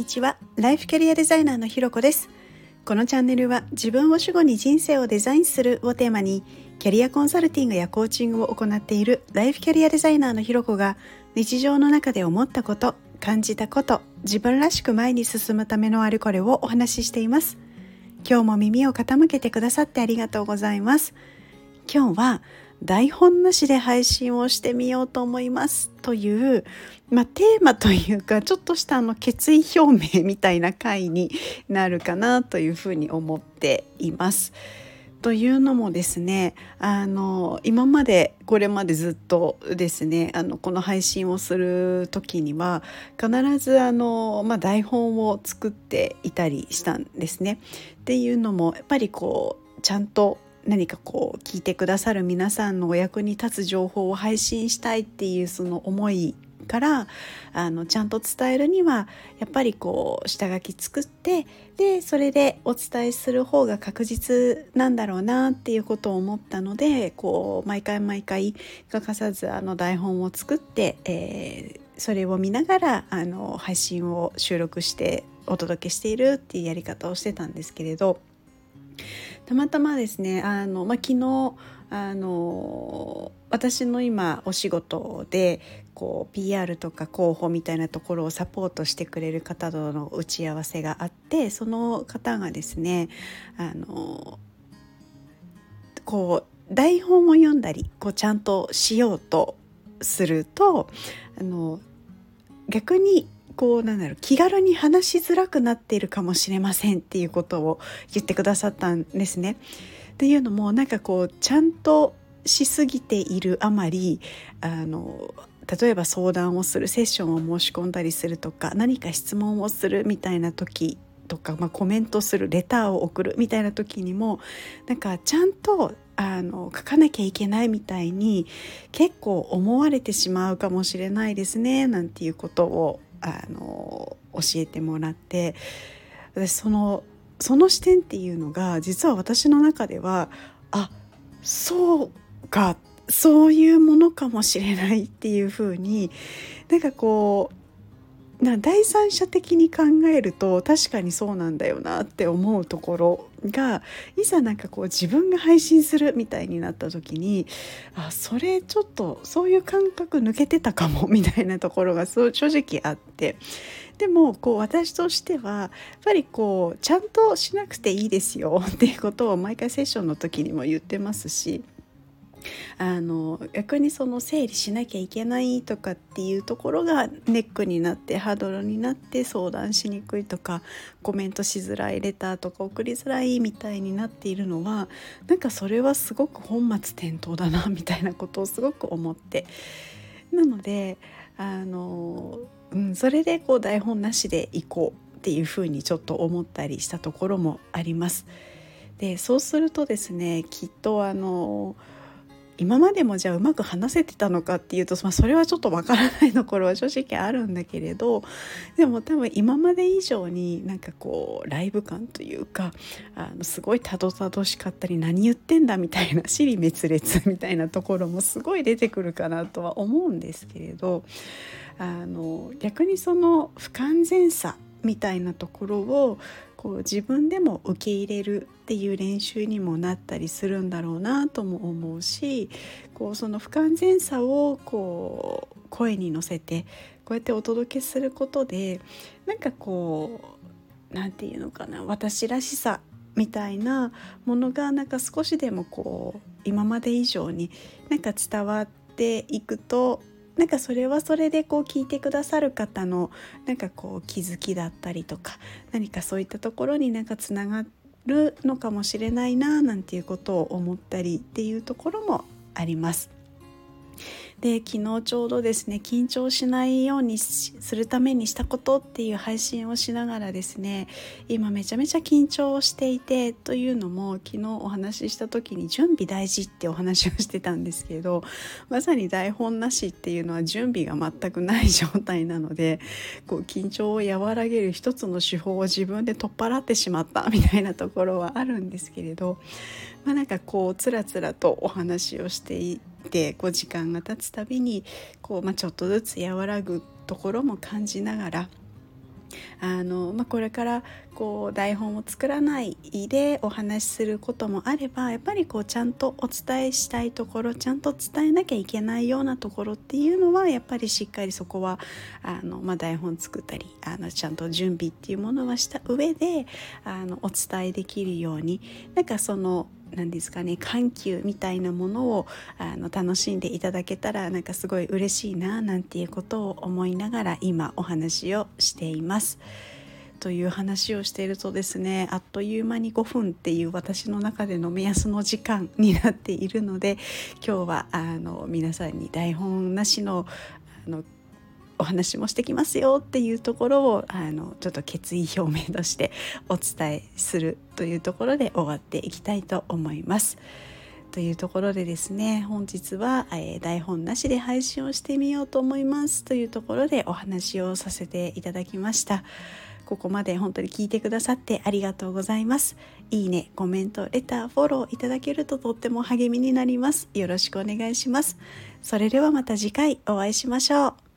にちは。ライフキャリアデザイナーのひろこです。このチャンネルは自分を主語に人生をデザインするをテーマにキャリアコンサルティングやコーチングを行っているライフキャリアデザイナーのひろこが日常の中で思ったこと感じたこと自分らしく前に進むためのあるこれをお話ししています。今日も耳を傾けてくださってありがとうございます。今日は台本なしで配信をしてみようと思いますという、まあ、テーマというかちょっとしたあの決意表明みたいな回になるかなというふうに思っています。というのもですねあの今までこれまでずっとですねあのこの配信をする時には必ずあの、まあ、台本を作っていたりしたんですね。っていうのもやっぱりこうちゃんと何かこう聞いてくださる皆さんのお役に立つ情報を配信したいっていうその思いからあのちゃんと伝えるにはやっぱりこう下書き作ってでそれでお伝えする方が確実なんだろうなっていうことを思ったのでこう毎回毎回欠かさずあの台本を作って、えー、それを見ながらあの配信を収録してお届けしているっていうやり方をしてたんですけれどたまたまですねあの、まあ、昨日あの私の今お仕事でこう PR とか広報みたいなところをサポートしてくれる方との打ち合わせがあってその方がですねあのこう台本を読んだりこうちゃんとしようとするとあの逆にこうなんだろう気軽に話しづらくなっているかもしれませんっていうことを言ってくださったんですね。っていうのもなんかこうちゃんとしすぎているあまりあの例えば相談をするセッションを申し込んだりするとか何か質問をするみたいな時とか、まあ、コメントするレターを送るみたいな時にもなんかちゃんとあの書かなきゃいけないみたいに結構思われてしまうかもしれないですねなんていうことをあの教えてもらって私そのその視点っていうのが実は私の中ではあそうかそういうものかもしれないっていうふうになんかこうな第三者的に考えると確かにそうなんだよなって思うところがいざなんかこう自分が配信するみたいになった時にあそれちょっとそういう感覚抜けてたかも みたいなところが正直あって。でもこう私としてはやっぱりこうちゃんとしなくていいですよっていうことを毎回セッションの時にも言ってますしあの逆にその整理しなきゃいけないとかっていうところがネックになってハードルになって相談しにくいとかコメントしづらいレターとか送りづらいみたいになっているのはなんかそれはすごく本末転倒だなみたいなことをすごく思ってなのであの、うん、それでこう台本なしでいこうっていうふうにちょっと思ったりしたところもあります。でそうするとですねきっとあの今までもじゃあうまく話せてたのかっていうと、まあ、それはちょっとわからないところは正直あるんだけれどでも多分今まで以上になんかこうライブ感というかあのすごいたどたどしかったり何言ってんだみたいな尻滅裂みたいなところもすごい出てくるかなとは思うんですけれどあの逆にその不完全さみたいなところをこう自分でも受け入れるっていう練習にもなったりするんだろうなとも思うしこうその不完全さをこう声に乗せてこうやってお届けすることでなんかこう何て言うのかな私らしさみたいなものがなんか少しでもこう今まで以上になんか伝わっていくとなんかそれはそれでこう聞いてくださる方のなんかこう気づきだったりとか何かそういったところになんかつながるのかもしれないななんていうことを思ったりっていうところもあります。で昨日ちょうどですね緊張しないようにするためにしたことっていう配信をしながらですね今めちゃめちゃ緊張していてというのも昨日お話しした時に準備大事ってお話をしてたんですけどまさに台本なしっていうのは準備が全くない状態なのでこう緊張を和らげる一つの手法を自分で取っ払ってしまったみたいなところはあるんですけれどまあなんかこうつらつらとお話をしていてこう時間が経つたびにこう、まあ、ちょっとずつ和らぐところも感じながらあの、まあ、これからこう台本を作らないでお話しすることもあればやっぱりこうちゃんとお伝えしたいところちゃんと伝えなきゃいけないようなところっていうのはやっぱりしっかりそこはあの、まあ、台本作ったりあのちゃんと準備っていうものはした上であのお伝えできるようになんかその何ですかね緩急みたいなものをあの楽しんでいただけたらなんかすごい嬉しいななんていうことを思いながら今お話をしています。という話をしているとですねあっという間に5分っていう私の中での目安の時間になっているので今日はあの皆さんに台本なしのあのお話もしてきますよっていうところをあのちょっと決意表明としてお伝えするというところで終わっていきたいと思います。というところでですね本日は、えー、台本なしで配信をしてみようと思います。というところでお話をさせていただきました。ここまで本当に聞いてくださってありがとうございます。いいねコメントレターフォローいただけるととっても励みになります。よろしくお願いします。それではまた次回お会いしましょう。